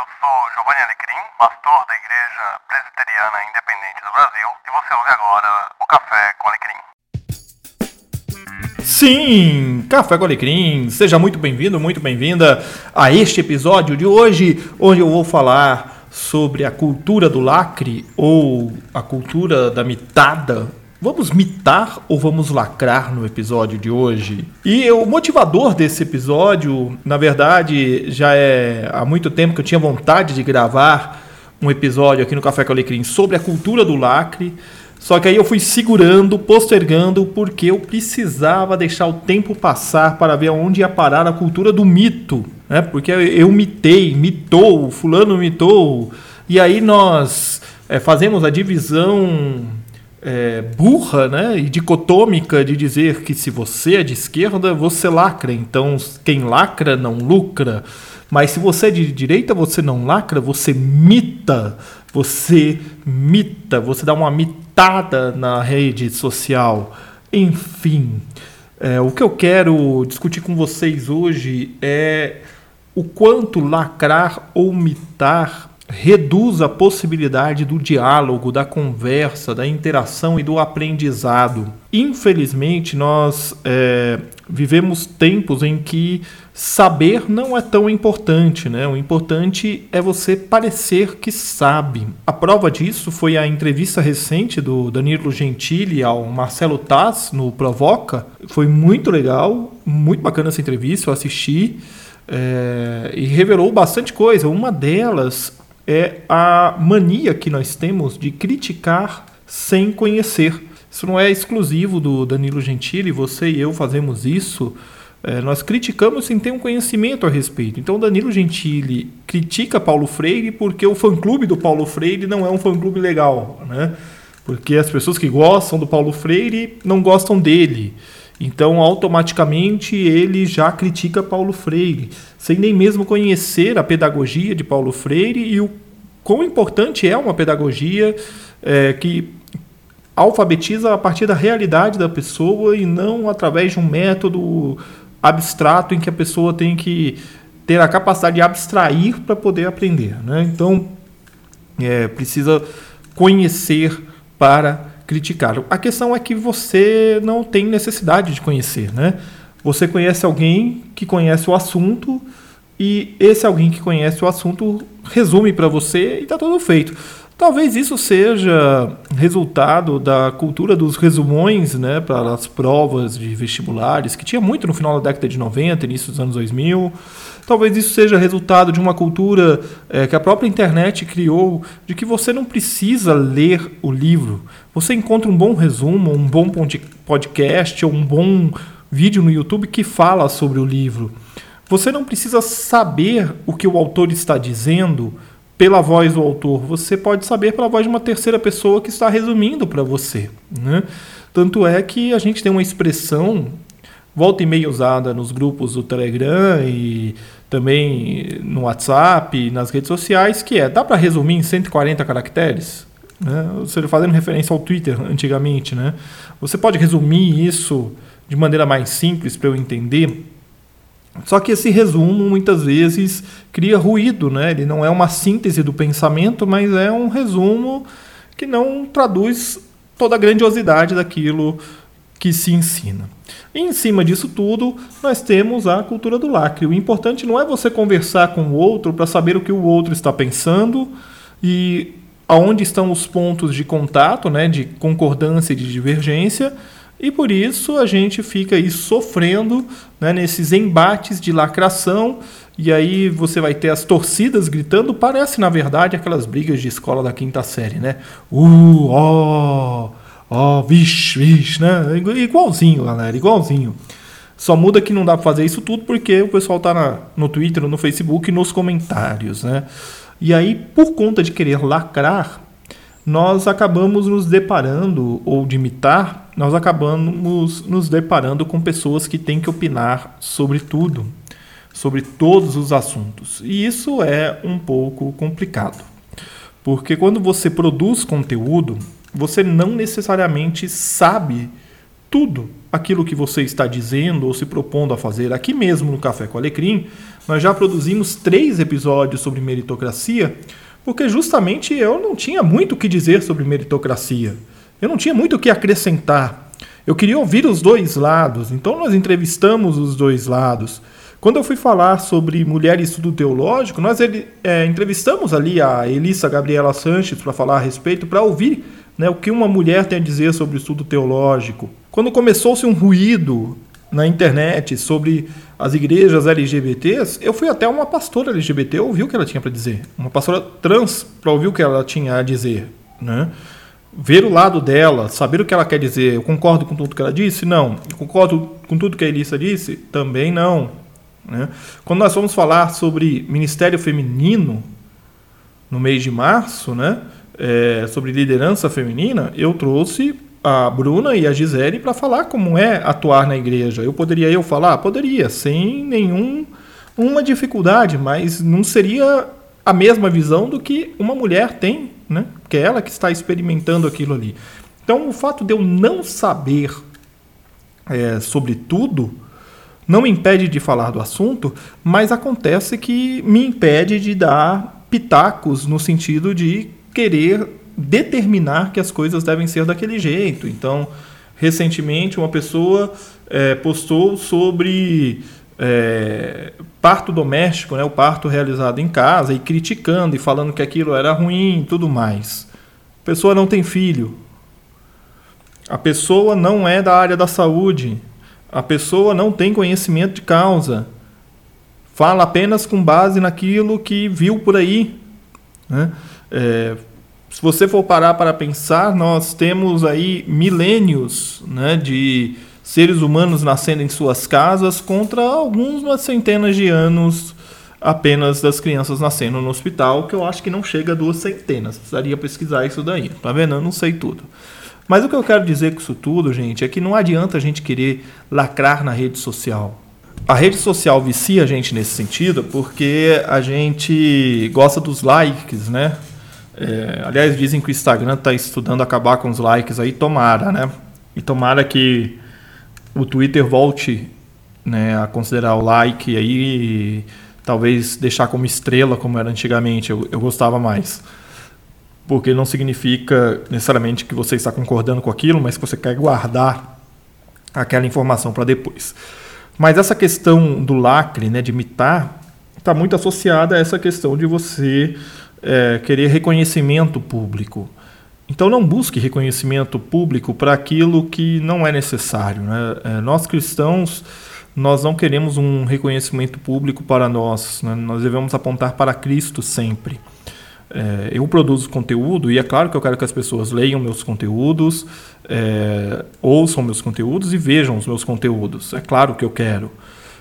eu sou Giovanni Alecrim, pastor da Igreja Presbiteriana Independente do Brasil, e você ouve agora o Café com Alecrim. Sim, Café com Alecrim, seja muito bem-vindo, muito bem-vinda a este episódio de hoje, onde eu vou falar sobre a cultura do lacre ou a cultura da mitada Vamos mitar ou vamos lacrar no episódio de hoje? E o motivador desse episódio, na verdade, já é há muito tempo que eu tinha vontade de gravar um episódio aqui no Café com Alecrim sobre a cultura do lacre. Só que aí eu fui segurando, postergando, porque eu precisava deixar o tempo passar para ver onde ia parar a cultura do mito. Né? Porque eu mitei, mitou, fulano mitou. E aí nós é, fazemos a divisão é, burra né, e dicotômica de dizer que se você é de esquerda, você lacra. Então, quem lacra não lucra. Mas se você é de direita, você não lacra, você mita. Você mita, você dá uma mitada na rede social. Enfim, é, o que eu quero discutir com vocês hoje é o quanto lacrar ou mitar reduz a possibilidade do diálogo, da conversa, da interação e do aprendizado. Infelizmente, nós é, vivemos tempos em que saber não é tão importante, né? O importante é você parecer que sabe. A prova disso foi a entrevista recente do Danilo Gentili ao Marcelo Taz no Provoca. Foi muito legal, muito bacana essa entrevista, eu assisti. É, e revelou bastante coisa. Uma delas é a mania que nós temos de criticar sem conhecer. Isso não é exclusivo do Danilo Gentili, você e eu fazemos isso. É, nós criticamos sem ter um conhecimento a respeito. Então, Danilo Gentili critica Paulo Freire porque o fã-clube do Paulo Freire não é um fã-clube legal, né? Porque as pessoas que gostam do Paulo Freire não gostam dele. Então, automaticamente, ele já critica Paulo Freire, sem nem mesmo conhecer a pedagogia de Paulo Freire e o quão importante é uma pedagogia é, que alfabetiza a partir da realidade da pessoa e não através de um método abstrato em que a pessoa tem que ter a capacidade de abstrair para poder aprender. Né? Então, é, precisa conhecer para criticar. A questão é que você não tem necessidade de conhecer, né? Você conhece alguém que conhece o assunto e esse alguém que conhece o assunto resume para você e está tudo feito. Talvez isso seja resultado da cultura dos resumões né, para as provas de vestibulares, que tinha muito no final da década de 90, início dos anos 2000. Talvez isso seja resultado de uma cultura é, que a própria internet criou, de que você não precisa ler o livro. Você encontra um bom resumo, um bom podcast ou um bom vídeo no YouTube que fala sobre o livro. Você não precisa saber o que o autor está dizendo pela voz do autor, você pode saber pela voz de uma terceira pessoa que está resumindo para você. Né? Tanto é que a gente tem uma expressão, volta e meia usada nos grupos do Telegram e também no WhatsApp, nas redes sociais, que é: dá para resumir em 140 caracteres? Né? Fazendo referência ao Twitter antigamente, né? Você pode resumir isso de maneira mais simples para eu entender? Só que esse resumo muitas vezes cria ruído, né? Ele não é uma síntese do pensamento, mas é um resumo que não traduz toda a grandiosidade daquilo que se ensina. E em cima disso tudo, nós temos a cultura do lacre. O importante não é você conversar com o outro para saber o que o outro está pensando e aonde estão os pontos de contato, né, de concordância e de divergência, e por isso a gente fica aí sofrendo né, nesses embates de lacração. E aí você vai ter as torcidas gritando. Parece, na verdade, aquelas brigas de escola da quinta série, né? Uh, ó, ó, vixe, vixe, né? Igualzinho, galera, igualzinho. Só muda que não dá para fazer isso tudo porque o pessoal tá na, no Twitter, no Facebook nos comentários, né? E aí, por conta de querer lacrar, nós acabamos nos deparando, ou de imitar, nós acabamos nos deparando com pessoas que têm que opinar sobre tudo, sobre todos os assuntos. E isso é um pouco complicado. Porque quando você produz conteúdo, você não necessariamente sabe tudo aquilo que você está dizendo ou se propondo a fazer. Aqui mesmo no Café com Alecrim, nós já produzimos três episódios sobre meritocracia, porque justamente eu não tinha muito o que dizer sobre meritocracia. Eu não tinha muito o que acrescentar. Eu queria ouvir os dois lados, então nós entrevistamos os dois lados. Quando eu fui falar sobre mulher e estudo teológico, nós é, entrevistamos ali a Elissa Gabriela Sanches para falar a respeito, para ouvir né, o que uma mulher tem a dizer sobre o estudo teológico. Quando começou-se um ruído na internet sobre as igrejas LGBTs, eu fui até uma pastora LGBT ouvir o que ela tinha para dizer. Uma pastora trans para ouvir o que ela tinha a dizer. Né? Ver o lado dela, saber o que ela quer dizer. Eu concordo com tudo que ela disse? Não. Eu concordo com tudo que a Elissa disse? Também não. Né? Quando nós vamos falar sobre ministério feminino no mês de março, né? É, sobre liderança feminina, eu trouxe a Bruna e a Gisele para falar como é atuar na igreja. Eu poderia eu falar? Poderia, sem nenhum uma dificuldade, mas não seria a mesma visão do que uma mulher tem, né? Que é ela que está experimentando aquilo ali. Então, o fato de eu não saber é, sobre tudo não me impede de falar do assunto, mas acontece que me impede de dar pitacos no sentido de querer determinar que as coisas devem ser daquele jeito. Então, recentemente, uma pessoa é, postou sobre é, parto doméstico, né, o parto realizado em casa, e criticando e falando que aquilo era ruim e tudo mais. A pessoa não tem filho. A pessoa não é da área da saúde. A pessoa não tem conhecimento de causa. Fala apenas com base naquilo que viu por aí. Né? É, se você for parar para pensar, nós temos aí milênios né, de seres humanos nascendo em suas casas contra algumas centenas de anos apenas das crianças nascendo no hospital, que eu acho que não chega a duas centenas. Precisaria pesquisar isso daí. Tá vendo? Eu não sei tudo. Mas o que eu quero dizer com isso tudo, gente, é que não adianta a gente querer lacrar na rede social. A rede social vicia a gente nesse sentido porque a gente gosta dos likes, né? É, aliás, dizem que o Instagram está estudando acabar com os likes aí, tomara, né? E tomara que o Twitter volte né, a considerar o like aí talvez deixar como estrela, como era antigamente. Eu, eu gostava mais. Porque não significa necessariamente que você está concordando com aquilo, mas que você quer guardar aquela informação para depois. Mas essa questão do lacre, né, de imitar, está muito associada a essa questão de você é, querer reconhecimento público. Então não busque reconhecimento público para aquilo que não é necessário. Né? É, nós cristãos nós não queremos um reconhecimento público para nós. Né? Nós devemos apontar para Cristo sempre. É, eu produzo conteúdo e é claro que eu quero que as pessoas leiam meus conteúdos, é, ouçam meus conteúdos e vejam os meus conteúdos. É claro que eu quero.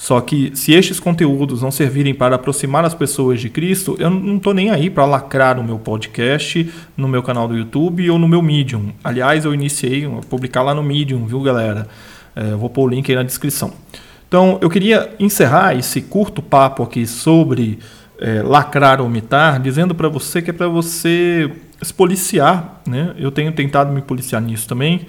Só que se estes conteúdos não servirem para aproximar as pessoas de Cristo, eu não estou nem aí para lacrar no meu podcast, no meu canal do YouTube ou no meu Medium. Aliás, eu iniciei a publicar lá no Medium, viu, galera? É, vou pôr o link aí na descrição. Então, eu queria encerrar esse curto papo aqui sobre é, lacrar ou mitar, dizendo para você que é para você se policiar. Né? Eu tenho tentado me policiar nisso também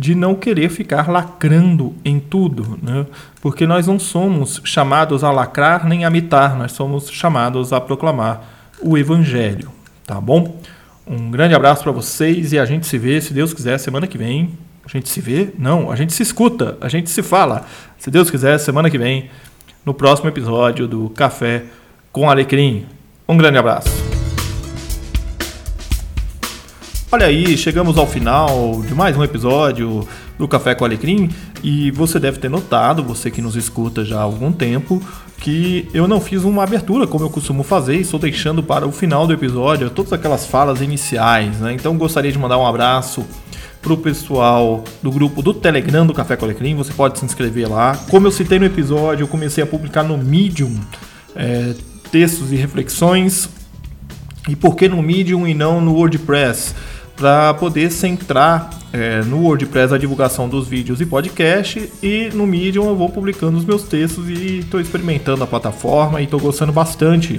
de não querer ficar lacrando em tudo, né? porque nós não somos chamados a lacrar nem a mitar, nós somos chamados a proclamar o Evangelho, tá bom? Um grande abraço para vocês e a gente se vê, se Deus quiser, semana que vem. A gente se vê? Não, a gente se escuta, a gente se fala. Se Deus quiser, semana que vem, no próximo episódio do Café com Alecrim. Um grande abraço. Olha aí, chegamos ao final de mais um episódio do Café com Alecrim e você deve ter notado, você que nos escuta já há algum tempo, que eu não fiz uma abertura como eu costumo fazer e estou deixando para o final do episódio todas aquelas falas iniciais, né? Então gostaria de mandar um abraço para o pessoal do grupo do Telegram do Café com Alecrim, você pode se inscrever lá. Como eu citei no episódio, eu comecei a publicar no Medium é, textos e reflexões. E por que no Medium e não no WordPress? Para poder centrar é, no WordPress a divulgação dos vídeos e podcast e no Medium eu vou publicando os meus textos e estou experimentando a plataforma e estou gostando bastante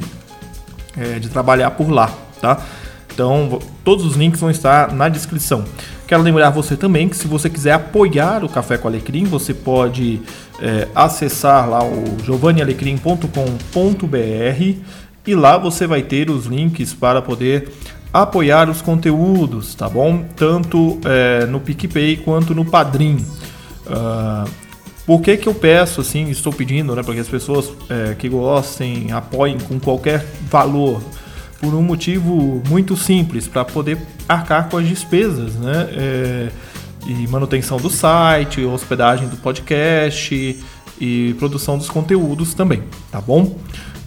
é, de trabalhar por lá, tá? Então, todos os links vão estar na descrição. Quero lembrar você também que se você quiser apoiar o Café com Alecrim, você pode é, acessar lá o giovannialecrim.com.br e lá você vai ter os links para poder apoiar os conteúdos, tá bom? Tanto é, no PicPay quanto no Padrim. Uh, por que, que eu peço, assim, estou pedindo, né, para que as pessoas é, que gostem apoiem com qualquer valor? Por um motivo muito simples, para poder arcar com as despesas, né? É, e manutenção do site, hospedagem do podcast e produção dos conteúdos também, tá bom?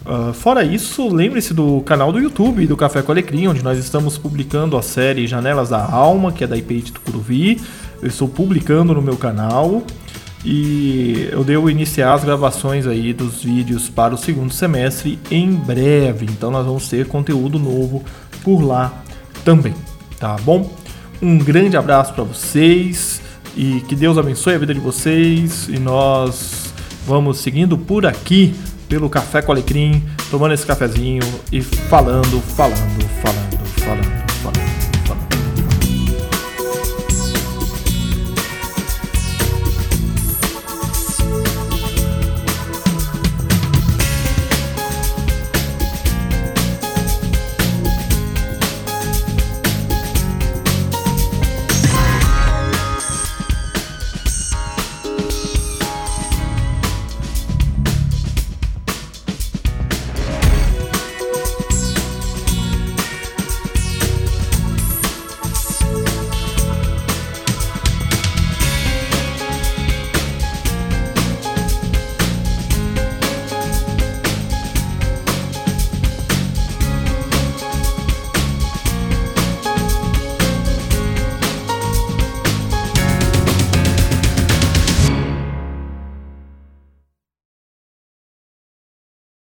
Uh, fora isso, lembre-se do canal do YouTube do Café com Alecrim, onde nós estamos publicando a série Janelas da Alma, que é da IP de Tucuruvi. Eu estou publicando no meu canal e eu devo iniciar as gravações aí dos vídeos para o segundo semestre em breve. Então nós vamos ter conteúdo novo por lá também, tá bom? Um grande abraço para vocês e que Deus abençoe a vida de vocês e nós vamos seguindo por aqui pelo Café com Alecrim, tomando esse cafezinho e falando, falando, falando.